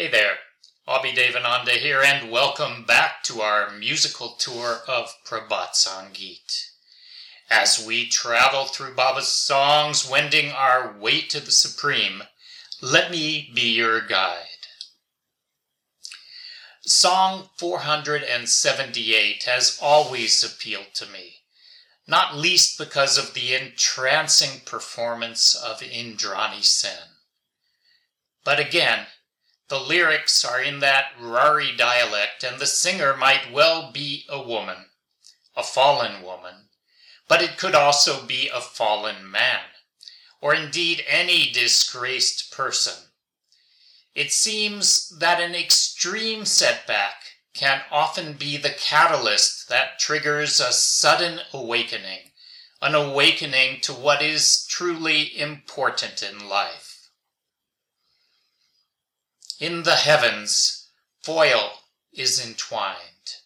Hey there, Abhi Devananda here, and welcome back to our musical tour of Prabhat Sangeet. As we travel through Baba's songs, wending our way to the Supreme, let me be your guide. Song 478 has always appealed to me, not least because of the entrancing performance of Indrani Sen. But again, the lyrics are in that Rarhi dialect, and the singer might well be a woman, a fallen woman, but it could also be a fallen man, or indeed any disgraced person. It seems that an extreme setback can often be the catalyst that triggers a sudden awakening, an awakening to what is truly important in life. In the heavens, foil is entwined.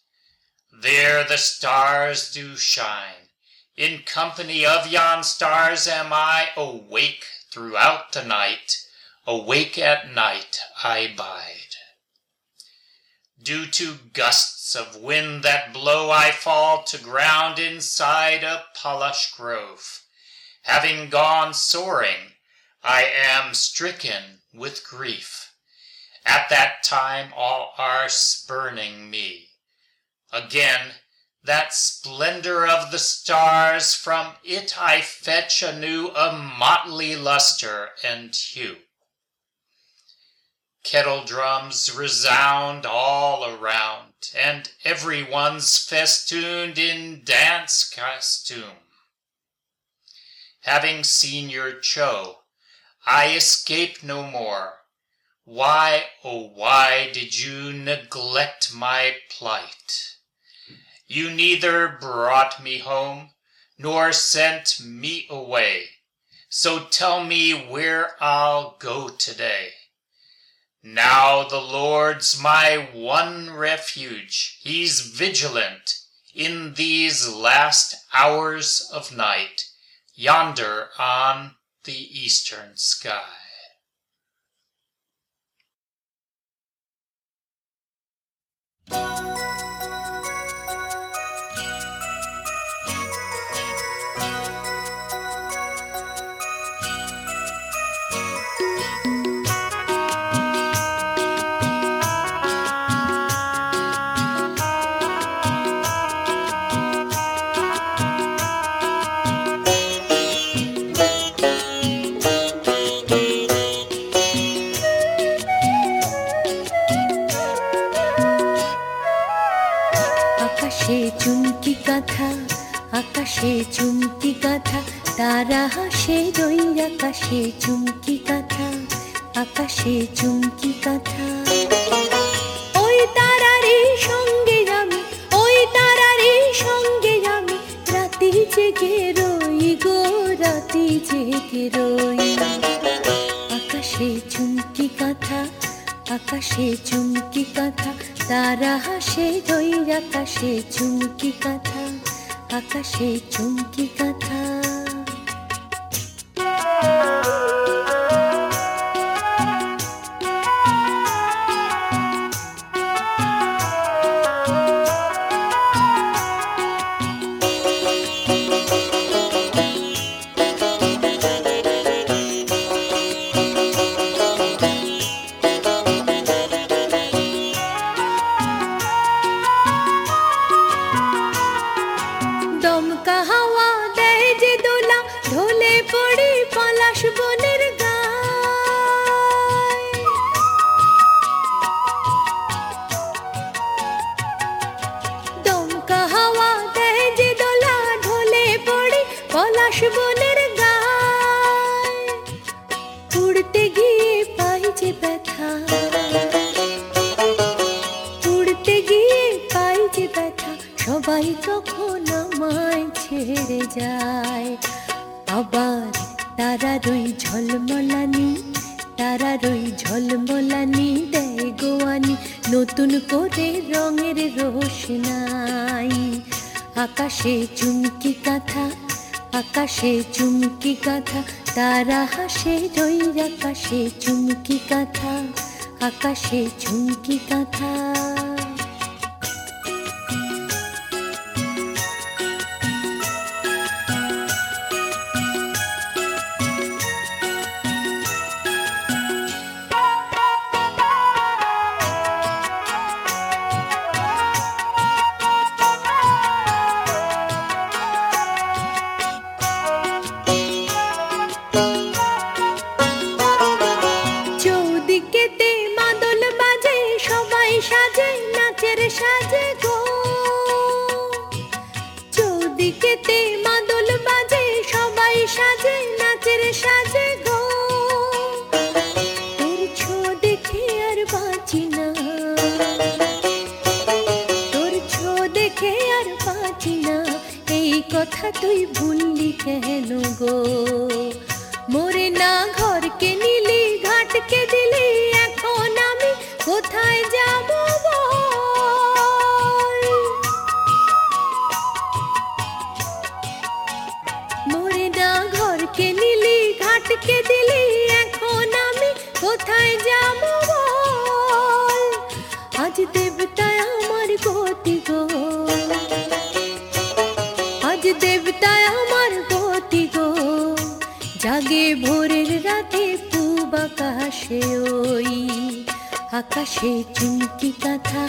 There the stars do shine. In company of yon stars am I awake throughout the night Awake at night I bide. Due to gusts of wind that blow I fall to ground inside a palash grove. Having gone soaring, I am stricken with grief. At that time all are spurning me. Again, that splendor of the stars, from it I fetch anew a motley luster and hue. Kettle drums resound all around, and everyone's festooned in dance costume. Having seen your Cho, I escape no more. Why, oh why did you neglect my plight? You neither brought me home, nor sent me away. So tell me where I'll go today. Now the Lord's my one refuge. He's vigilant in these last hours of night, yonder on the eastern sky. Música কাঁথা, তারা হাসে রই আকাশে চুমকি কাঁথা, আকাশে চুমকি কাঁথা। ওই তারারই সঙ্গে আমি, ওই তারারই সঙ্গে আমি, রাতি জেগে রই গো, রাতি জেগে রই। আকাশে চুমকি কাঁথা, আকাশে চুমকি কাঁথা, তারা হাসে রই আকাশে চুমকি কাঁথা। আকাশে চুমকি কাঁথা দমকা হাওয়া দেয় যে দোলা, ঢলে পড়ি পলাশ বনের দমকা হাওয়া দেয় যে দোলা পলাশ বনের গায়। উড়তে গিয়ে পাই যে ব্যথা। উড়তে গিয়ে পাই যে ব্যথা। সবাই তখন আমায় ছেড়ে যায়। আবার তারা রই ঝলমলানি তারা রই ঝলমলানি দেয় গোয়ানি। নতুন করে রঙের রোশনাই। আকাশে চুমকি কাঁথা, আকাশে চুমকি কাঁথা, তারা হাসে রই আকাশে চুমকি কাঁথা, আকাশে চুমকি কাঁথা। কথা তুই ভুললি কেন গো? মোরে না ঘরকে নিলি, ঘাটকে দিলি, এখন আমি কোথায় যাব? আকাশে ওই আকাশে চুমকি কাঁথা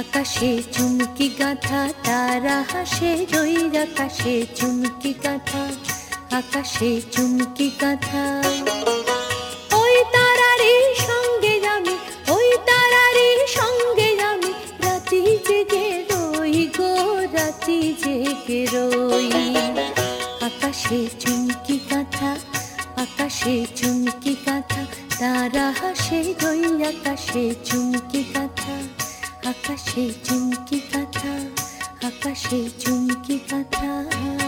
আকাশে চুমকি গাথা, তারা হাসে রই আকাশে চুমকি কাঁথা আকাশে চুমকি কাঁথা ওই তারারি সঙ্গে আমি, ওই তারারি সঙ্গে আমি, রাতি জেগে রই গো, রাতি জেগে রই। আকাশে চুমকি তারা হাসে আকাশে চুমকি কাঁথা আকাশে চুমকি কাঁথা আকাশে চুমকি কাঁথা